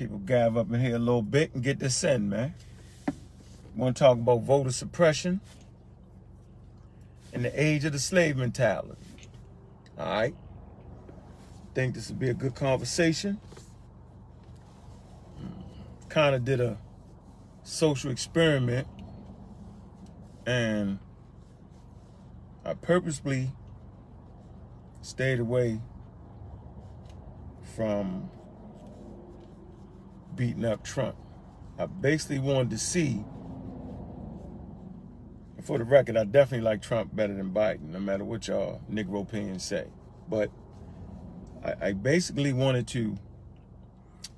People gather up in here a little bit and get this in, man. Want to talk about voter suppression and the age of the slave mentality. All right. Think this would be a good conversation. Kind of did a social experiment and I purposely stayed away from beating up Trump. I basically wanted to see, for the record, I definitely like Trump better than Biden, no matter what y'all Negro opinions say. But I, I basically wanted to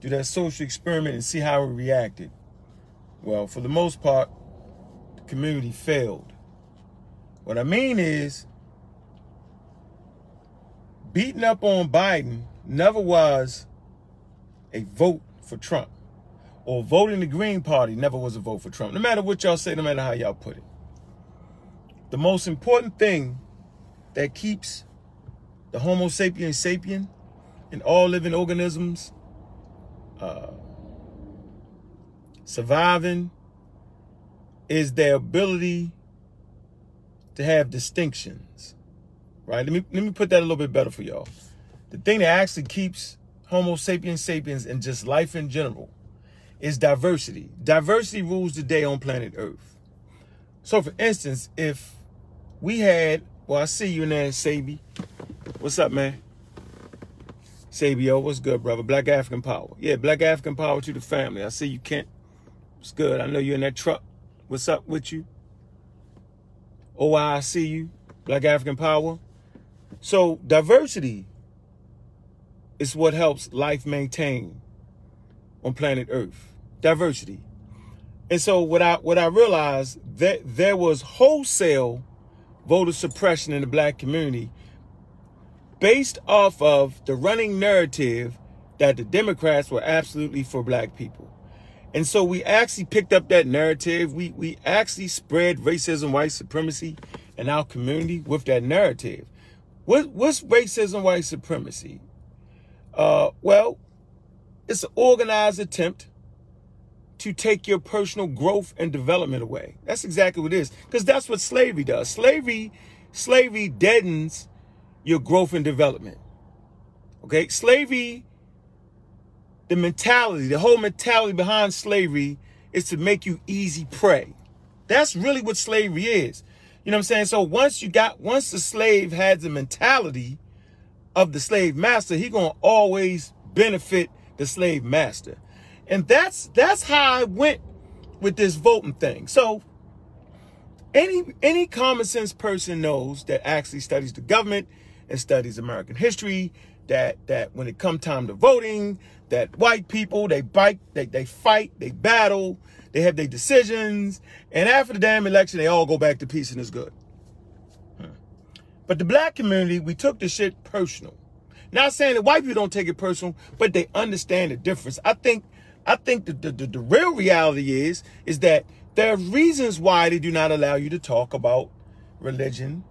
do that social experiment and see how it reacted. Well, for the most part, the community failed. What I mean is, beating up on Biden never was a vote for Trump. Or voting the Green Party never was a vote for Trump. No matter what y'all say, no matter how y'all put it. The most important thing that keeps the Homo sapiens sapien and all living organisms uh, surviving is their ability to have distinctions. Right? Let me let me put that a little bit better for y'all. The thing that actually keeps Homo sapiens sapiens and just life in general is diversity. Diversity rules the day on planet Earth. So for instance, if we had, well, I see you in there, Sabi. What's up, man? Sabio, oh, what's good, brother? Black African Power. Yeah, Black African Power to the family. I see you, Kent. What's good? I know you're in that truck. What's up with you? Oh, I see you. Black African Power. So diversity is what helps life maintain on planet Earth. Diversity. And so what I what I realized that there was wholesale voter suppression in the black community based off of the running narrative that the Democrats were absolutely for black people. And so we actually picked up that narrative. We we actually spread racism, white supremacy in our community with that narrative. What what's racism, white supremacy? Uh, well, it's an organized attempt to take your personal growth and development away. That's exactly what it is. Because that's what slavery does. Slavery, slavery deadens your growth and development. Okay? Slavery, the mentality, the whole mentality behind slavery is to make you easy prey. That's really what slavery is. You know what I'm saying? So once you got, once the slave has the mentality of the slave master, he gonna always benefit the slave master. And that's that's how I went with this voting thing. So any any common sense person knows that actually studies the government and studies American history that that when it come time to voting, that white people they bite, they they fight, they battle, they have their decisions, and after the damn election, they all go back to peace and it's good. Hmm. But the black community, we took the shit personal. Not saying that white people don't take it personal, but they understand the difference. I think I think the, the, the, the real reality is is that there are reasons why they do not allow you to talk about religion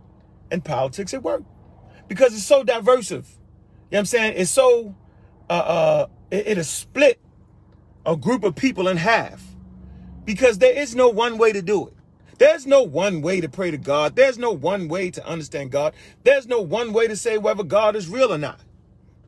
and politics at work because it's so diverse. You know what I'm saying? It's so, uh, uh, it, it has split a group of people in half because there is no one way to do it. There's no one way to pray to God. There's no one way to understand God. There's no one way to say whether God is real or not.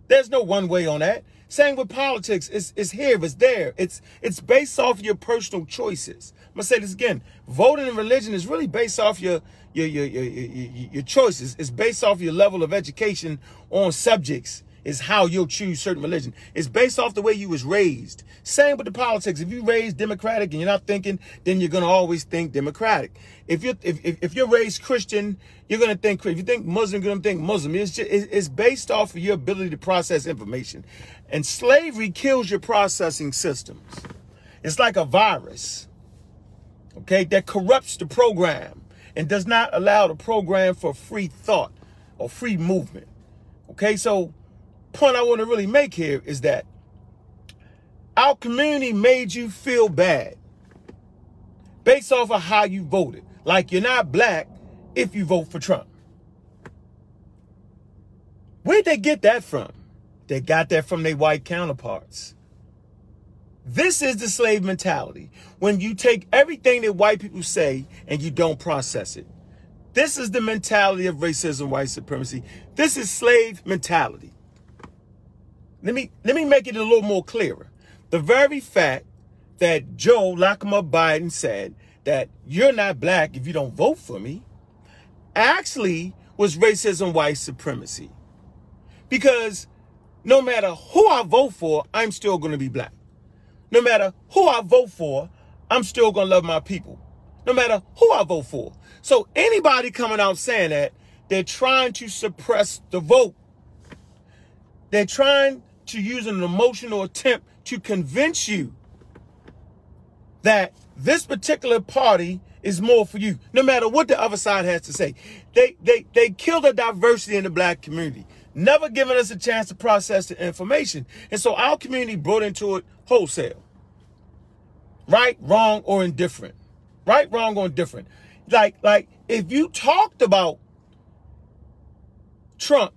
There's no one way on that. Same with politics. It's, it's here, it's there. It's it's based off your personal choices. I'm gonna say this again. Voting in religion is really based off your your your your, your, your choices. It's based off your level of education on subjects is how you'll choose certain religion. It's based off the way you was raised. Same with the politics. If you raised democratic and you're not thinking, then you're gonna always think democratic. If you're if, if, if you're raised Christian, you're gonna think if you think Muslim, you're gonna think Muslim. It's just it's based off of your ability to process information. And slavery kills your processing systems. It's like a virus, okay, that corrupts the program and does not allow the program for free thought or free movement. Okay, so point I want to really make here is that our community made you feel bad based off of how you voted. Like you're not black if you vote for Trump. Where'd they get that from? They got that from their white counterparts. This is the slave mentality. When you take everything that white people say and you don't process it. This is the mentality of racism, white supremacy. This is slave mentality. Let me let me make it a little more clearer. The very fact that Joe Lachima Biden said that you're not black if you don't vote for me actually was racism, white supremacy. Because no matter who I vote for, I'm still going to be black. No matter who I vote for, I'm still going to love my people. No matter who I vote for. So anybody coming out saying that, they're trying to suppress the vote. They're trying to use an emotional attempt to convince you that this particular party is more for you, no matter what the other side has to say. They they they kill the diversity in the black community, never giving us a chance to process the information. And so our community brought into it wholesale. Right, wrong, or indifferent. Right, wrong, or indifferent. Like, like if you talked about Trump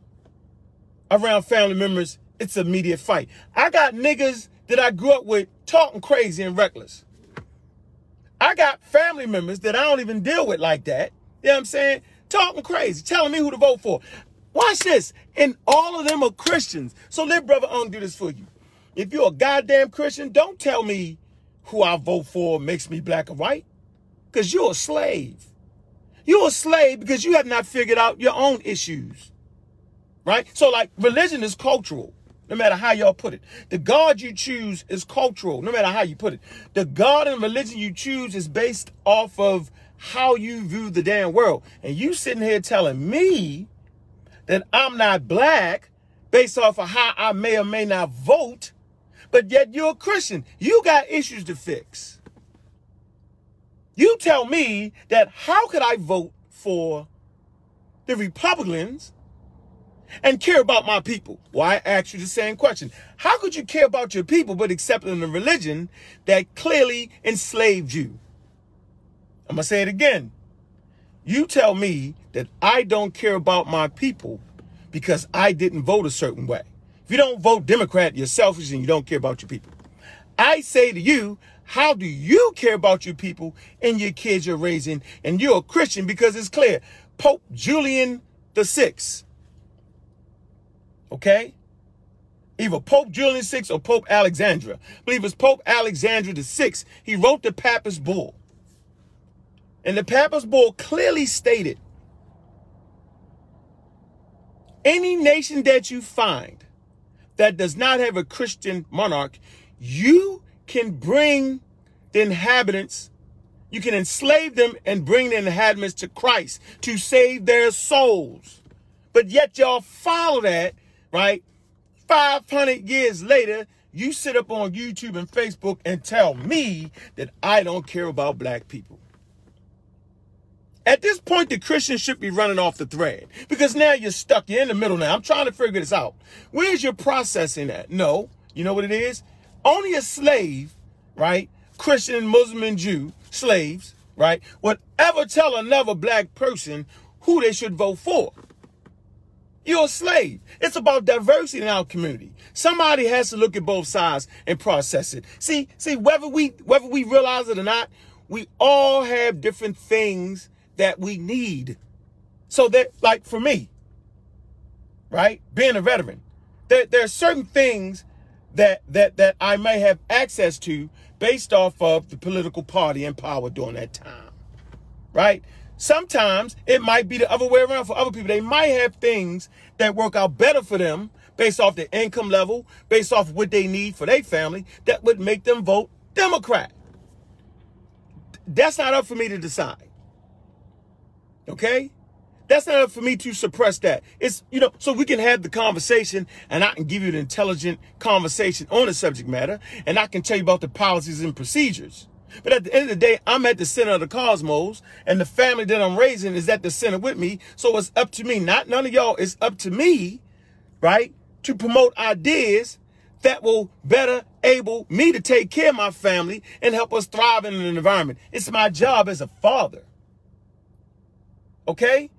around family members, it's immediate fight. I got niggas that I grew up with talking crazy and reckless. I got family members that I don't even deal with like that. You know what I'm saying? Talking crazy, telling me who to vote for. Watch this. And all of them are Christians. So let brother on do this for you. If you're a goddamn Christian, don't tell me who I vote for makes me black or white. Because you're a slave. You're a slave because you have not figured out your own issues. Right? So like religion is cultural no matter how y'all put it. The God you choose is cultural, no matter how you put it. The God and religion you choose is based off of how you view the damn world. And you sitting here telling me that I'm not black based off of how I may or may not vote, but yet you're a Christian. You got issues to fix. You tell me that how could I vote for the Republicans and care about my people? Well, I ask you the same question. How could you care about your people but accepting a religion that clearly enslaved you? I'm going to say it again. You tell me that I don't care about my people because I didn't vote a certain way. If you don't vote Democrat, you're selfish and you don't care about your people. I say to you, how do you care about your people and your kids you're raising? And you're a Christian because it's clear. Pope Julian the Sixth Okay? Either Pope Julian VI or Pope Alexandra. I believe it's Pope Alexandra VI. He wrote the Papist Bull. And the Papist Bull clearly stated any nation that you find that does not have a Christian monarch, you can bring the inhabitants, you can enslave them and bring the inhabitants to Christ to save their souls. But yet y'all follow that right? 500 years later, you sit up on YouTube and Facebook and tell me that I don't care about black people. At this point, the Christian should be running off the thread because now you're stuck. You're in the middle now. I'm trying to figure this out. Where's your processing at? No. You know what it is? Only a slave, right? Christian, Muslim, and Jew, slaves, right? Would ever tell another black person who they should vote for. You're a slave. It's about diversity in our community. Somebody has to look at both sides and process it. See, see, whether we whether we realize it or not, we all have different things that we need. So that, like for me, right, being a veteran, there, there are certain things that that that I may have access to based off of the political party in power during that time. Right? Sometimes it might be the other way around for other people. They might have things that work out better for them based off their income level, based off what they need for their family, that would make them vote Democrat. That's not up for me to decide. Okay? That's not up for me to suppress that. It's, you know, so we can have the conversation and I can give you an intelligent conversation on the subject matter and I can tell you about the policies and procedures. But at the end of the day, I'm at the center of the cosmos, and the family that I'm raising is at the center with me. So it's up to me, not none of y'all. It's up to me, right, to promote ideas that will better able me to take care of my family and help us thrive in an environment. It's my job as a father. Okay?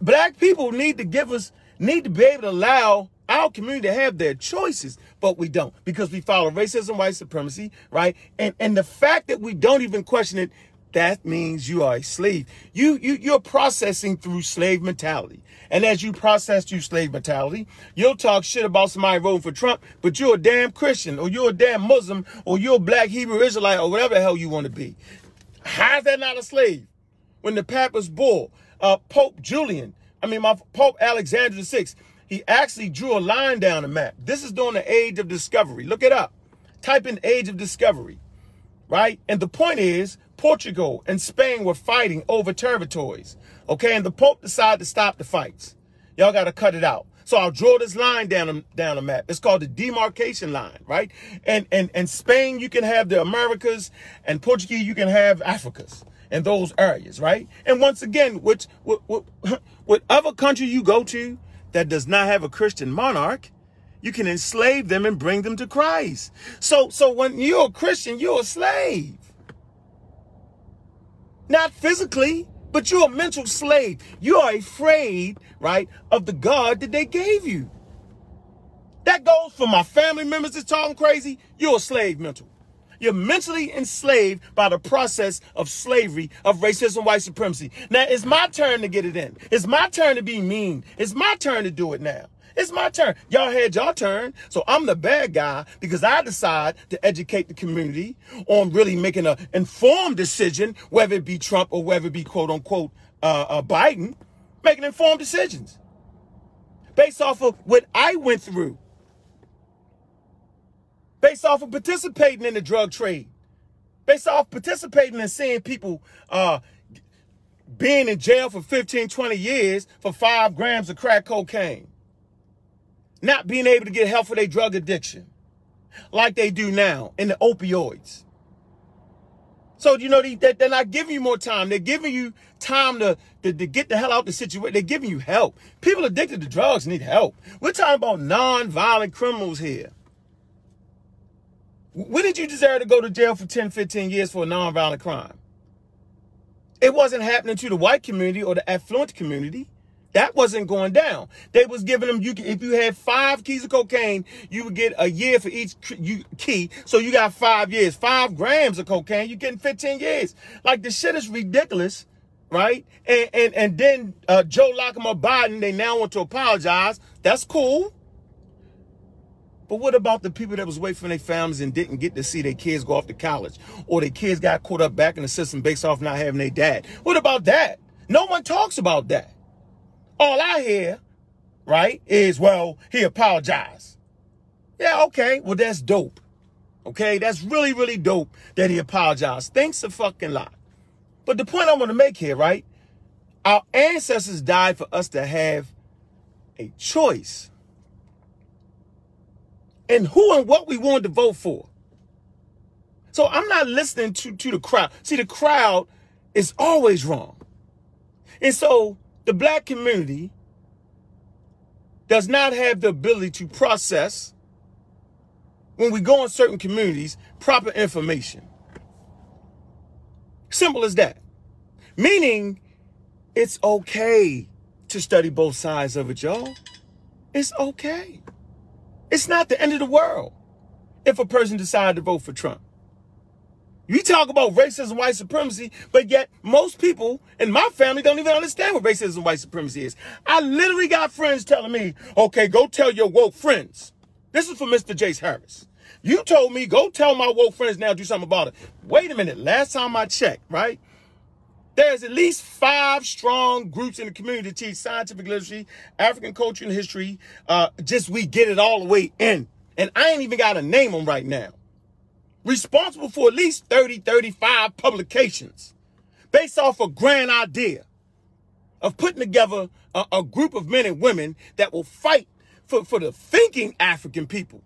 Black people need to give us, need to be able to allow our community have their choices, but we don't because we follow racism, white supremacy, right? And and the fact that we don't even question it, that means you are a slave. You you you're processing through slave mentality. And as you process through slave mentality, you'll talk shit about somebody voting for Trump, but you're a damn Christian, or you're a damn Muslim, or you're a black Hebrew Israelite, or whatever the hell you want to be. How's that not a slave? When the Papa's bull, uh, Pope Julian, I mean, my Pope Alexander VI, he actually drew a line down the map. This is during the age of discovery. Look it up. Type in age of discovery, right? And the point is, Portugal and Spain were fighting over territories. Okay, and the Pope decided to stop the fights. Y'all got to cut it out. So I'll draw this line down down the map. It's called the demarcation line, right? And and and Spain, you can have the Americas, and Portuguese, you can have Africas in those areas, right? And once again, which what, what other country you go to that does not have a Christian monarch, you can enslave them and bring them to Christ. So so when you're a Christian, you're a slave. Not physically, but you're a mental slave. You are afraid, right, of the God that they gave you. That goes for my family members that's talking crazy. You're a slave mental. You're mentally enslaved by the process of slavery, of racism, white supremacy. Now, it's my turn to get it in. It's my turn to be mean. It's my turn to do it now. It's my turn. Y'all had y'all turn. So I'm the bad guy because I decide to educate the community on really making an informed decision, whether it be Trump or whether it be quote unquote uh, uh, Biden, making informed decisions based off of what I went through, based off of participating in the drug trade, based off participating and seeing people uh, being in jail for 15, 20 years for five grams of crack cocaine not being able to get help for their drug addiction like they do now in the opioids. So, you know, they, they're not giving you more time. They're giving you time to, to, to get the hell out of the situation. They're giving you help. People addicted to drugs need help. We're talking about non-violent criminals here. When did you deserve to go to jail for 10, 15 years for a non-violent crime? It wasn't happening to the white community or the affluent community. That wasn't going down. They was giving them you if you had five keys of cocaine, you would get a year for each key. So you got five years, five grams of cocaine, you're getting 15 years. Like the shit is ridiculous, right? And and and then uh, Joe Lachlan Biden, they now want to apologize. That's cool. But what about the people that was waiting for their families and didn't get to see their kids go off to college, or their kids got caught up back in the system based off not having their dad? What about that? No one talks about that. All I hear, right, is, well, he apologized. Yeah, okay. Well, that's dope. Okay, that's really, really dope that he apologized. Thanks a fucking lot. But the point I want to make here, right? Our ancestors died for us to have a choice in who and what we wanted to vote for. So I'm not listening to, to the crowd. See, the crowd is always wrong. And so the black community does not have the ability to process when we go in certain communities proper information. Simple as that. Meaning it's okay to study both sides of it, y'all. It's okay. It's not the end of the world if a person decided to vote for Trump. You talk about racism, white supremacy, but yet most people in my family don't even understand what racism, and white supremacy is. I literally got friends telling me, okay, go tell your woke friends. This is for Mr. Jace Harris. You told me, go tell my woke friends now, do something about it. Wait a minute. Last time I checked, right? There's at least five strong groups in the community to teach scientific literacy, African culture and history. Uh, just we get it all the way in. And I ain't even got to name them right now responsible for at least 30, 35 publications based off a grand idea of putting together a, a, group of men and women that will fight for, for the thinking African people.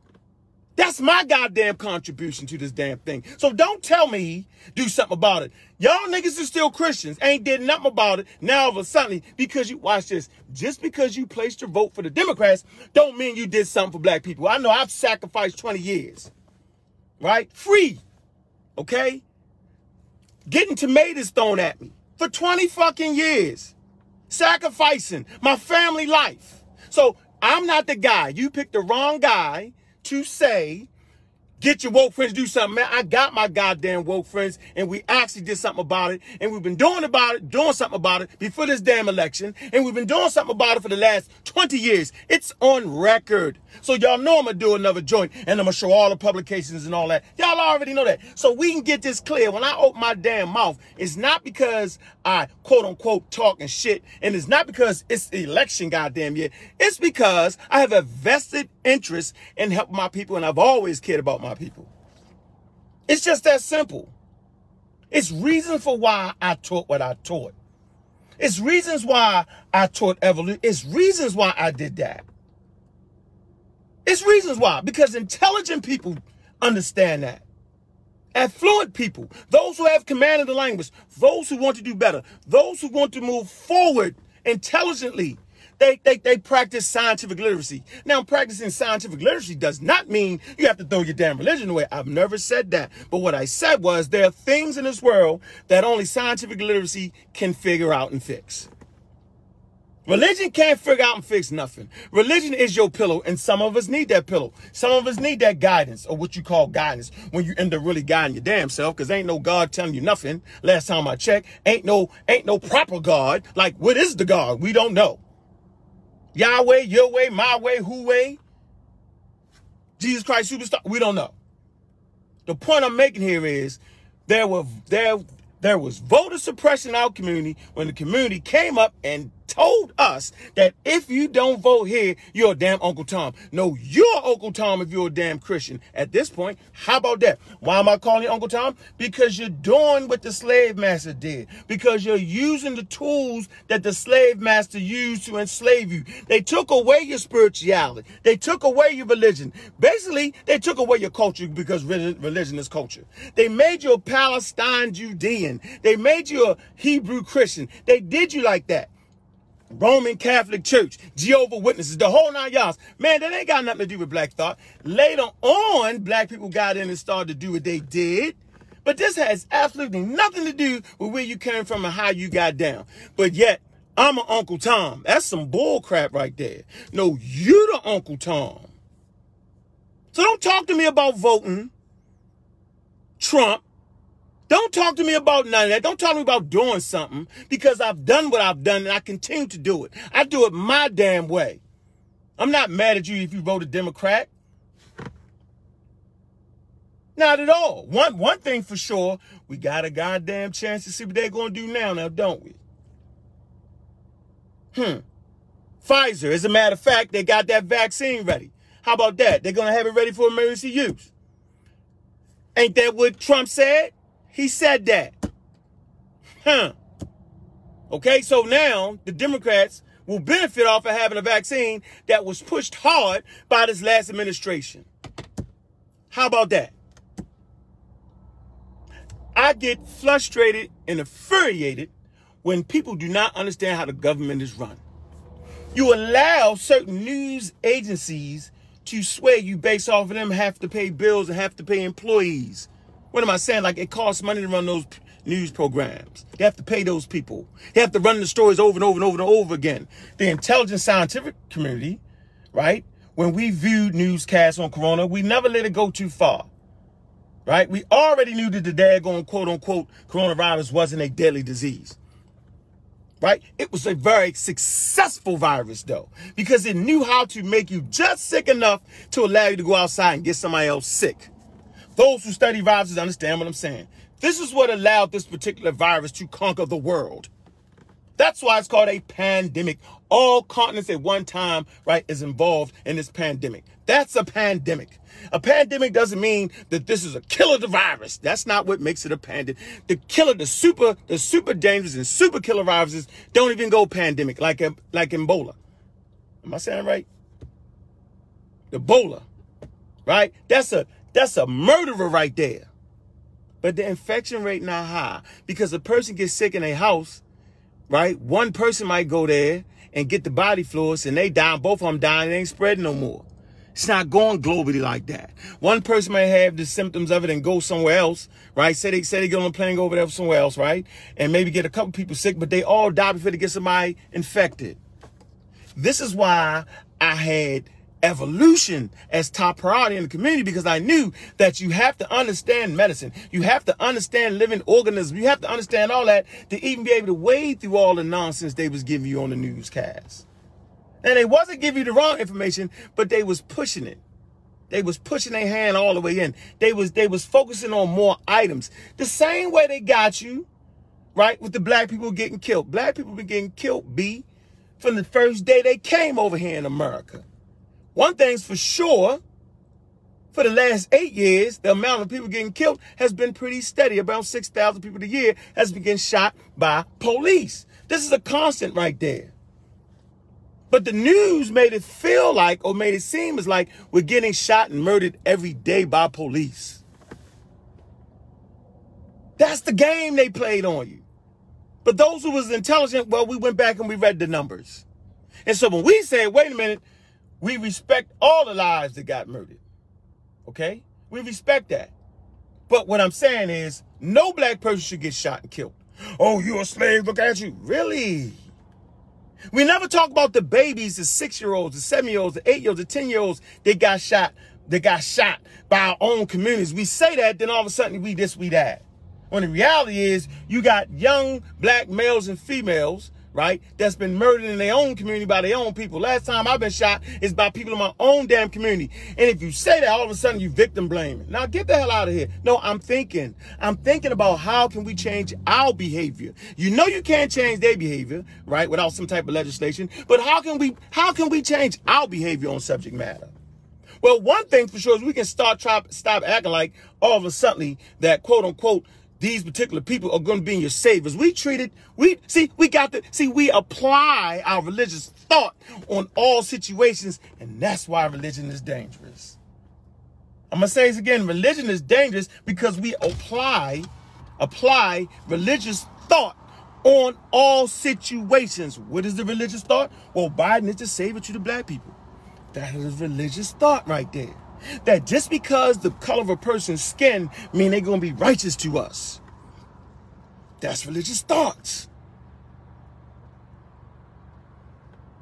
That's my goddamn contribution to this damn thing. So don't tell me do something about it. Y'all niggas are still Christians, ain't did nothing about it. Now all of a sudden, because you watch this, just because you placed your vote for the Democrats, don't mean you did something for black people. I know I've sacrificed 20 years right? Free. Okay? Getting tomatoes thrown at me for 20 fucking years. Sacrificing my family life. So I'm not the guy. You picked the wrong guy to say Get your woke friends do something, man. I got my goddamn woke friends, and we actually did something about it, and we've been doing about it, doing something about it before this damn election, and we've been doing something about it for the last 20 years. It's on record. So y'all know I'm gonna do another joint, and I'm gonna show all the publications and all that. Y'all already know that. So we can get this clear. When I open my damn mouth, it's not because I quote unquote talking shit, and it's not because it's election, goddamn yet. It's because I have a vested interest in helping my people, and I've always cared about my people. It's just that simple. It's reasons for why I taught what I taught. It's reasons why I taught evolution. It's reasons why I did that. It's reasons why. Because intelligent people understand that. Affluent people, those who have command of the language, those who want to do better, those who want to move forward intelligently, they, they, they practice scientific literacy. Now, practicing scientific literacy does not mean you have to throw your damn religion away. I've never said that. But what I said was there are things in this world that only scientific literacy can figure out and fix. Religion can't figure out and fix nothing. Religion is your pillow, and some of us need that pillow. Some of us need that guidance, or what you call guidance, when you end up really guiding your damn self, because ain't no God telling you nothing. Last time I checked, ain't no ain't no proper God. Like, what is the God? We don't know. Yahweh, your way, my way, who way? Jesus Christ superstar? We don't know. The point I'm making here is there were there there was voter suppression in our community when the community came up and told us that if you don't vote here, you're a damn Uncle Tom. No, you're Uncle Tom if you're a damn Christian. At this point, how about that? Why am I calling you Uncle Tom? Because you're doing what the slave master did. Because you're using the tools that the slave master used to enslave you. They took away your spirituality. They took away your religion. Basically, they took away your culture because religion is culture. They made you a Palestine Judean. They made you a Hebrew Christian. They did you like that. Roman Catholic Church, Jehovah Witnesses, the whole nine yards. Man, that ain't got nothing to do with Black Thought. Later on, black people got in and started to do what they did. But this has absolutely nothing to do with where you came from and how you got down. But yet, I'm an Uncle Tom. That's some bull crap right there. No, you're the Uncle Tom. So don't talk to me about voting Trump don't talk to me about none of that. Don't talk to me about doing something because I've done what I've done and I continue to do it. I do it my damn way. I'm not mad at you if you vote a Democrat. Not at all. One one thing for sure, we got a goddamn chance to see what they're gonna do now, now, don't we? Hmm. Pfizer, as a matter of fact, they got that vaccine ready. How about that? They're gonna have it ready for emergency use. Ain't that what Trump said? He said that. Huh. Okay, so now the Democrats will benefit off of having a vaccine that was pushed hard by this last administration. How about that? I get frustrated and infuriated when people do not understand how the government is run. You allow certain news agencies to swear you based off of them have to pay bills and have to pay employees. What am I saying? Like it costs money to run those news programs. They have to pay those people. They have to run the stories over and over and over and over again. The intelligent scientific community, right? When we viewed newscasts on Corona, we never let it go too far. Right? We already knew that the daggone quote unquote coronavirus wasn't a deadly disease. Right? It was a very successful virus though, because it knew how to make you just sick enough to allow you to go outside and get somebody else sick. Those who study viruses understand what I'm saying. This is what allowed this particular virus to conquer the world. That's why it's called a pandemic. All continents at one time, right, is involved in this pandemic. That's a pandemic. A pandemic doesn't mean that this is a killer the virus. That's not what makes it a pandemic. The killer, the super, the super dangerous and super killer viruses don't even go pandemic like uh, like Ebola. Am I saying right? Ebola, right? That's a that's a murderer right there. But the infection rate not high because a person gets sick in a house, right? One person might go there and get the body fluids and they die. Both of them dying. It ain't spreading no more. It's not going globally like that. One person may have the symptoms of it and go somewhere else, right? Say they say they get on a plane, go over there somewhere else, right? And maybe get a couple people sick, but they all die before they get somebody infected. This is why I had evolution as top priority in the community because I knew that you have to understand medicine. You have to understand living organisms. You have to understand all that to even be able to wade through all the nonsense they was giving you on the newscast. And they wasn't giving you the wrong information, but they was pushing it. They was pushing their hand all the way in. They was they was focusing on more items. The same way they got you, right, with the black people getting killed. Black people been getting killed, B, from the first day they came over here in America. One thing's for sure, for the last eight years, the amount of people getting killed has been pretty steady. About 6,000 people a year has been getting shot by police. This is a constant right there. But the news made it feel like, or made it seem as like we're getting shot and murdered every day by police. That's the game they played on you. But those who was intelligent, well, we went back and we read the numbers. And so when we say, wait a minute, we respect all the lives that got murdered. Okay? We respect that. But what I'm saying is, no black person should get shot and killed. Oh, you a slave, look at you. Really? We never talk about the babies, the six-year-olds, the seven-year-olds, the eight-year-olds, the ten-year-olds They got shot. They got shot by our own communities. We say that, then all of a sudden we this, we that. When the reality is, you got young black males and females right? That's been murdered in their own community by their own people. Last time I've been shot is by people in my own damn community. And if you say that, all of a sudden you victim blaming. Now get the hell out of here. No, I'm thinking. I'm thinking about how can we change our behavior. You know you can't change their behavior, right? Without some type of legislation. But how can we how can we change our behavior on subject matter? Well, one thing for sure is we can start try stop acting like all of a sudden that quote unquote these particular people are going to be your saviors. We treated, we see, we got to see, we apply our religious thought on all situations, and that's why religion is dangerous. I'm gonna say this again: religion is dangerous because we apply, apply religious thought on all situations. What is the religious thought? Well, Biden is the savior to the black people. That is religious thought right there that just because the color of a person's skin mean they're going to be righteous to us. That's religious thoughts.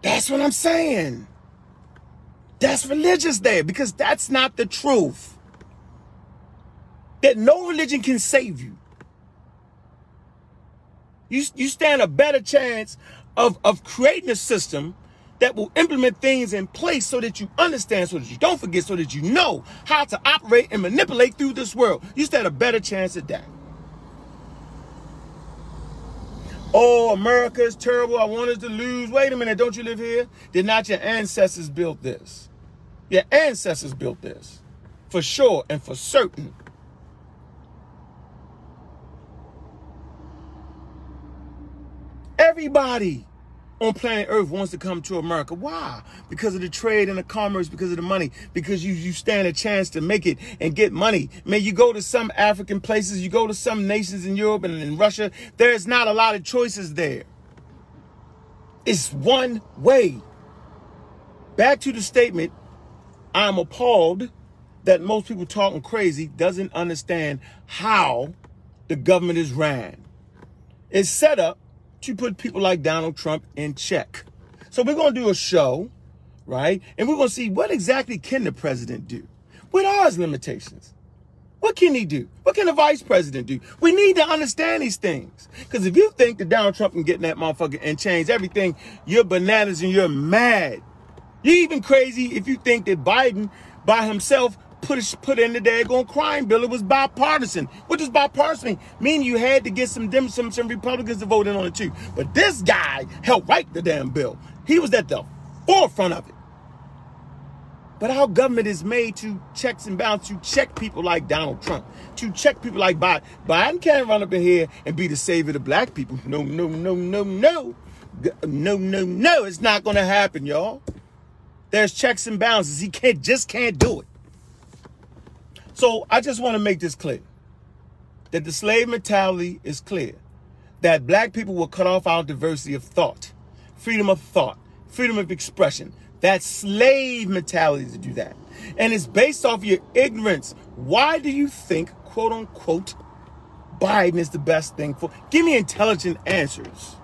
That's what I'm saying. That's religious there because that's not the truth. That no religion can save you. You, you stand a better chance of, of creating a system that will implement things in place so that you understand, so that you don't forget, so that you know how to operate and manipulate through this world. You stand a better chance at that. Oh, America is terrible. I want us to lose. Wait a minute, don't you live here? Did not your ancestors build this? Your ancestors built this. For sure and for certain. Everybody on planet Earth wants to come to America. Why? Because of the trade and the commerce, because of the money, because you, you stand a chance to make it and get money. Man, you go to some African places, you go to some nations in Europe and in Russia, there's not a lot of choices there. It's one way. Back to the statement, I'm appalled that most people talking crazy doesn't understand how the government is ran. It's set up to put people like Donald Trump in check. So we're going to do a show, right? And we're going to see what exactly can the president do? What are his limitations? What can he do? What can the vice president do? We need to understand these things. Because if you think that Donald Trump can get in that motherfucker and change everything, you're bananas and you're mad. You're even crazy if you think that Biden by himself put put in the daggone crime bill. It was bipartisan. What does bipartisan mean? Meaning you had to get some Dem some, some Republicans to vote in on it too. But this guy helped write the damn bill. He was at the forefront of it. But our government is made to checks and balances to check people like Donald Trump, to check people like Biden. Biden can't run up in here and be the savior of black people. No, no, no, no, no. No, no, no. It's not going to happen, y'all. There's checks and balances. He can't just can't do it. So I just want to make this clear that the slave mentality is clear, that black people will cut off our diversity of thought, freedom of thought, freedom of expression. That slave mentality to do that. And it's based off your ignorance. Why do you think, quote unquote, Biden is the best thing for? Give me intelligent answers.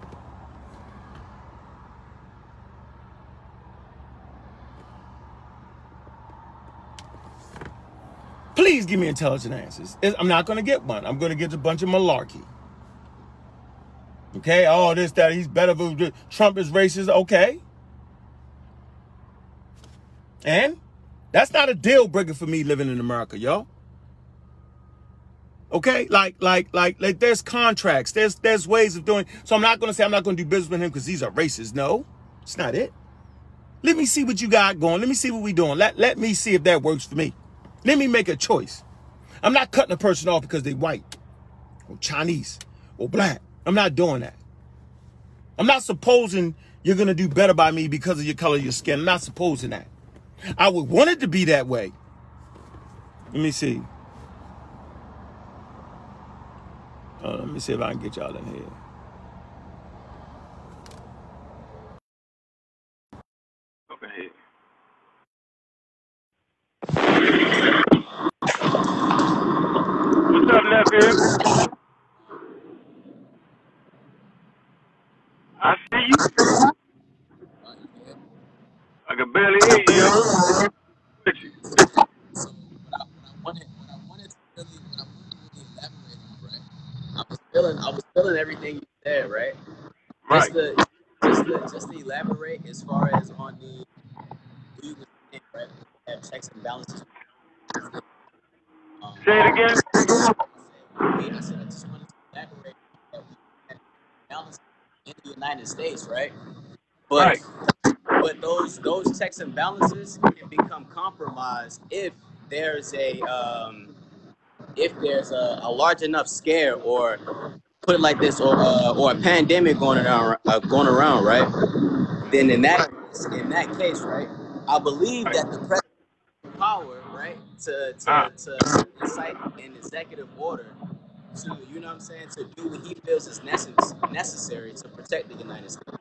Please give me intelligent answers. I'm not going to get one. I'm going to get a bunch of malarkey. Okay, all oh, this, that, he's better. Trump is racist. Okay. And that's not a deal breaker for me living in America, y'all. Okay, like, like, like, like, there's contracts, there's, there's ways of doing. So I'm not gonna say I'm not gonna do business with him because these are racist. No, it's not it. Let me see what you got going. Let me see what we doing. Let, let me see if that works for me. Let me make a choice. I'm not cutting a person off because they white or Chinese or black. I'm not doing that. I'm not supposing you're gonna do better by me because of your color of your skin. I'm not supposing that. I would want it to be that way. Let me see. Uh, let me see if I can get y'all in here. Go ahead. What's up, nephew? I see you. I can barely hear you, yo. With you. I, wanted, what I wanted to really, what I wanted to really elaborate on, right? I was feeling, I was feeling everything you said, right? Right. Just to, just to, just to elaborate as far as on the, you right? Have checks and balances. Um, Say it again. I said, I just wanted to elaborate that we balance in the United States, right? But right but those those checks and balances can become compromised if there's a um, if there's a, a large enough scare or put it like this or uh, or a pandemic going around uh, going around right then in that in that case right i believe that the president to to, ah. to incite an executive order to you know what i'm saying to do what he feels is necess- necessary to protect the united states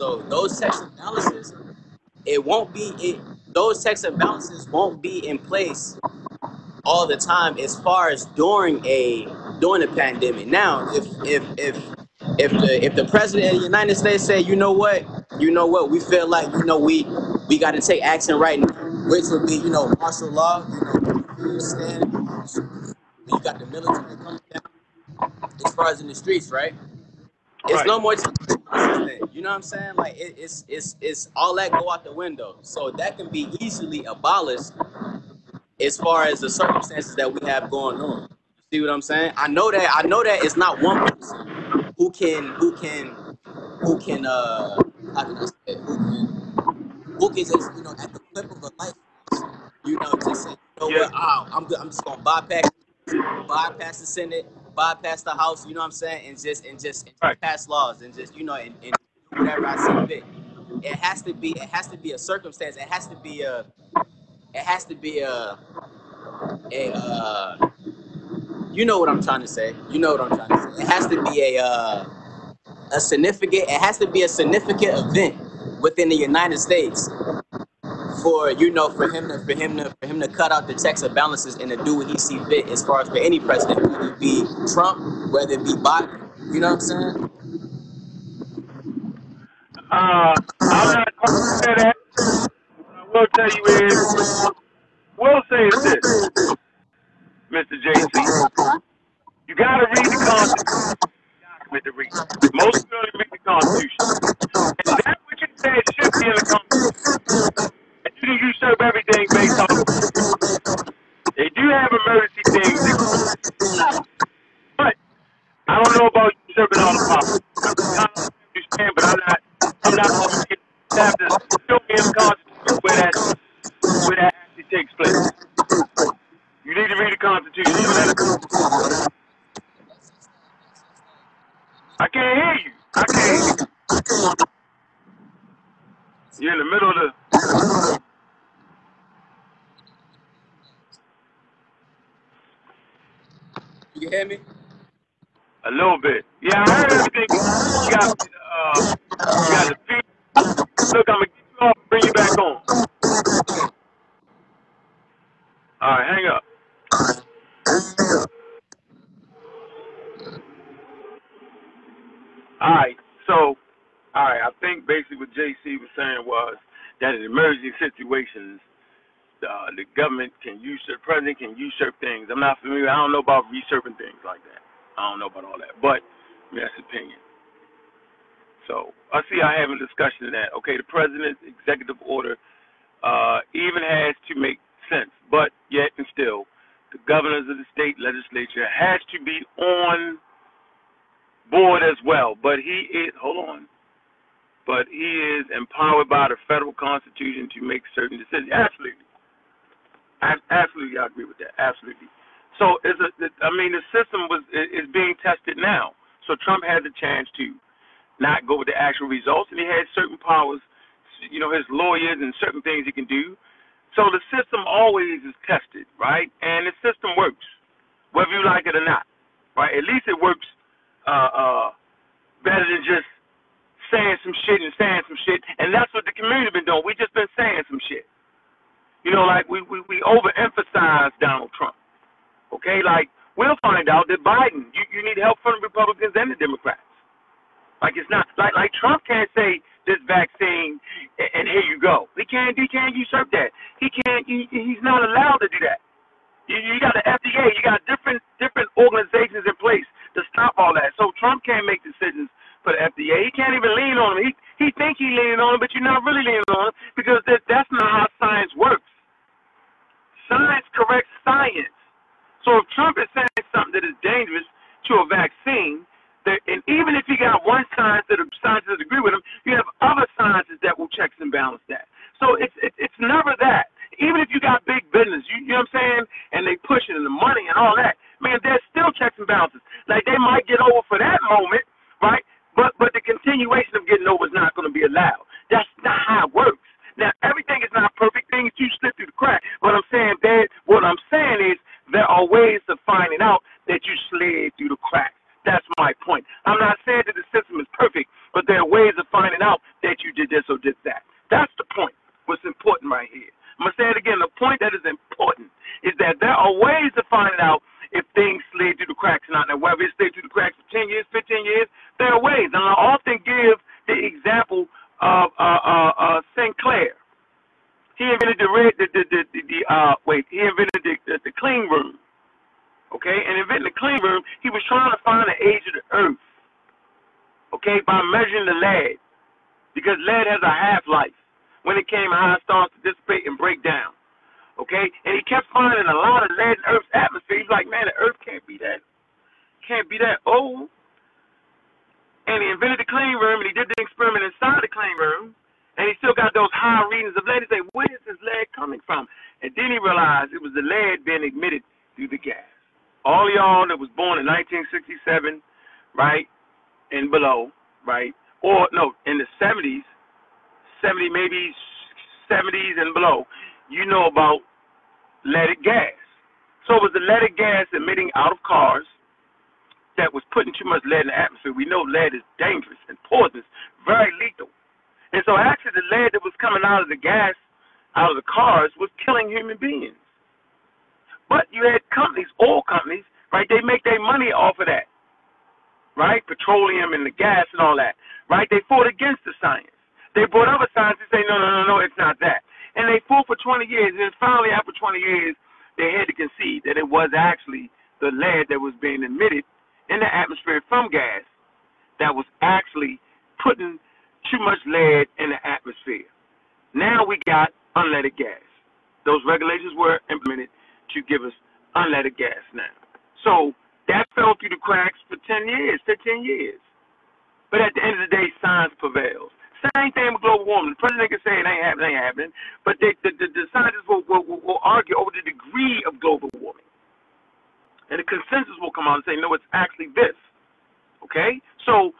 so those checks and balances, it won't be it. Those checks and balances won't be in place all the time as far as during a during a pandemic. Now, if if if if the if the president of the United States say, you know what, you know what, we feel like you know we we got to take action right now, which would be you know martial law, you know, you stand, you got the military coming down as far as in the streets, right? It's right. no more. You know what I'm saying? Like it, it's it's it's all that go out the window. So that can be easily abolished as far as the circumstances that we have going on. You see what I'm saying? I know that I know that it's not one person who can who can who can uh how can I say it? who can who can just you know at the flip of a light you know just say you know yeah. what oh, I'm I'm just gonna bypass bypass the Senate bypass the House, you know what I'm saying, and just and just, and right. pass laws and just you know and, and do whatever I see fit. It has to be it has to be a circumstance. It has to be a it has to be a a uh, you know what I'm trying to say. You know what I'm trying to say. It has to be a uh, a significant. It has to be a significant event within the United States for you know for him to for him to for him to cut out the checks and balances and to do what he see fit as far as for any president, whether it be Trump, whether it be Biden. You know what I'm saying? Uh, I'm not going to say that. What I will tell you is, will say is this, Mr. JC. You got to read the Constitution. Document to read. Most people read the Constitution. And that what you said should be in the Constitution usurp everything based on. They do have emergency things, but I don't know about usurping all the power. I understand, but I'm not. I'm not going to have to show me in Constitution where that where that actually takes place. You need to read the Constitution. I can't hear you. I can't. You're in the middle of the. You can hear me? A little bit. Yeah, I heard everything. You got, uh, you got the feet. Look, I'm gonna get you off and bring you back on. All right, hang up. All right, so, all saying was that in emergency situations, uh, the government can usurp, the president can usurp things. I'm not familiar. I don't know about usurping things like that. I don't know about all that, but that's opinion. So I see I have a discussion of that. Okay, the president's executive order uh, even has to make sense, but yet and still, the governors of the state legislature has to be on board as well. But he is hold on but he is empowered by the federal constitution to make certain decisions. Absolutely. Absolutely, I agree with that. Absolutely. So, is a, I mean, the system was is being tested now. So Trump has the chance to not go with the actual results, and he has certain powers. You know, his lawyers and certain things he can do. So the system always is tested, right? And the system works, whether you like it or not, right? At least it works uh, uh, better than just saying some shit and saying some shit, and that's what the community been doing. We just been saying some shit. You know, like we we, we overemphasize Donald Trump. Okay, like we'll find out that Biden, you, you need help from the Republicans and the Democrats. Like it's not like like Trump can't say this vaccine and, here you go. He can't he can't usurp that. He can't he, he's not allowed to do that. You, you got the FDA, you got different different organizations in place to stop all that. So Trump can't make decisions for the FDA. He can't even lean on him. He he think he leaning on him, but you're not really leaning on him because that that's not how science works. Science corrects science. So if Trump is saying something that is dangerous to a vaccine, that, and even if you got one science that scientists agree with him, you have other sciences that will checks and balance that. So it's it's, it's never that. Even if you got big business, you, you know what I'm saying, and they pushing and the money and all that, man, there's still checks and balances. Like they might get over for that moment, right? But but the continuation of getting over is not going to be allowed. That's not how it works. Now everything is not perfect. Things do slip through the crack. But I'm saying, Dad, what I'm saying is there are ways of finding out that you slid through the cracks. That's my point. I'm not saying that the system is perfect, but there are ways of finding out that you did this or did that. That's the point. What's important right here. I'm gonna say it again. The point that is important is that there are ways of finding out if things slid through the cracks or not. Now, whether it slid through the cracks for 10 years, 15 years, there are ways. And I often give the example of uh, uh, uh, Sinclair. He invented the red, the, the, the, the, the uh, wait, he invented the, the, the clean room. Okay, and inventing the clean room, he was trying to find the age of the earth. Okay, by measuring the lead, because lead has a half life. When it came, how it starts to dissipate and break down. Okay, and he kept finding a lot of lead in Earth's atmosphere. He's like, man, the Earth can't be that, can't be that old and he invented the clean room, and he did the experiment inside the clean room, and he still got those high readings of lead. He said, where is this lead coming from? And then he realized it was the lead being emitted through the gas. All y'all that was born in 1967, right, and below, right, or no, in the 70s, 70 maybe 70s and below, you know about leaded gas. So it was the leaded gas emitting out of cars that was putting too much lead in the atmosphere. We know lead is dangerous and poisonous, very lethal. The lead that was coming out of the gas, out of the cars, was killing human beings. But you had companies, oil companies, right? They make their money off of that, right? Petroleum and the gas and all that, right? They fought against the science. They brought other science and say, no, no, no, no, it's not that. And they fought for 20 years, and finally, after 20 years, they had to concede that it was actually the lead that was being emitted in the atmosphere from gas that was actually putting too much lead in the atmosphere. Now we got unleaded gas. Those regulations were implemented to give us unleaded gas now. So that fell through the cracks for 10 years, 15 years. But at the end of the day, science prevails. Same thing with global warming. The president can say it ain't happening, ain't happening, but they, the, the, the scientists will, will, will argue over the degree of global warming and the consensus will come out and say, no, it's actually this. Okay? So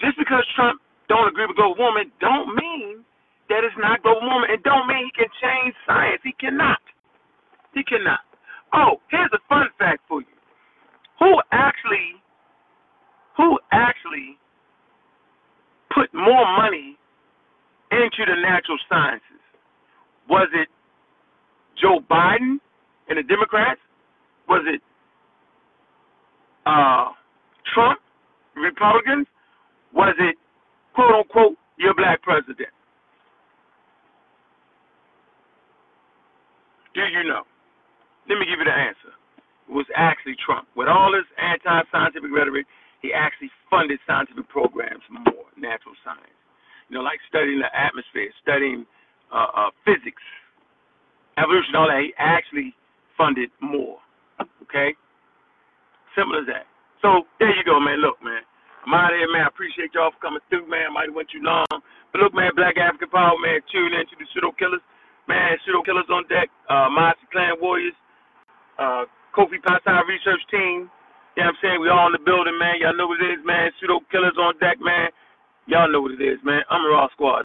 just because Trump don't agree with global warming don't mean that it's not global warming. It don't mean he can change science. He cannot. He cannot. Oh, here's a fun fact for you. Who actually who actually put more money into the natural sciences? Was it Joe Biden and the Democrats? Was it uh, Trump, Republicans? Was it quote unquote your black president? Do you know? Let me give you the answer. It was actually Trump. With all his anti-scientific rhetoric, he actually funded scientific programs more, natural science. You know, like studying the atmosphere, studying uh, uh, physics, evolution, all that. He actually funded more. Okay? Simple as that. So there you go, man. Look, man. I'm out of here, man. I appreciate y'all for coming through, man. Might have went too long. But look, man, Black African Power, man, tune in to the pseudo killers. Man, pseudo killers on deck, uh Master Clan Warriors, uh Kofi Patai research team. You know what I'm saying? We all in the building, man. Y'all know what it is, man. Pseudo killers on deck, man. Y'all know what it is, man. I'm a raw squad.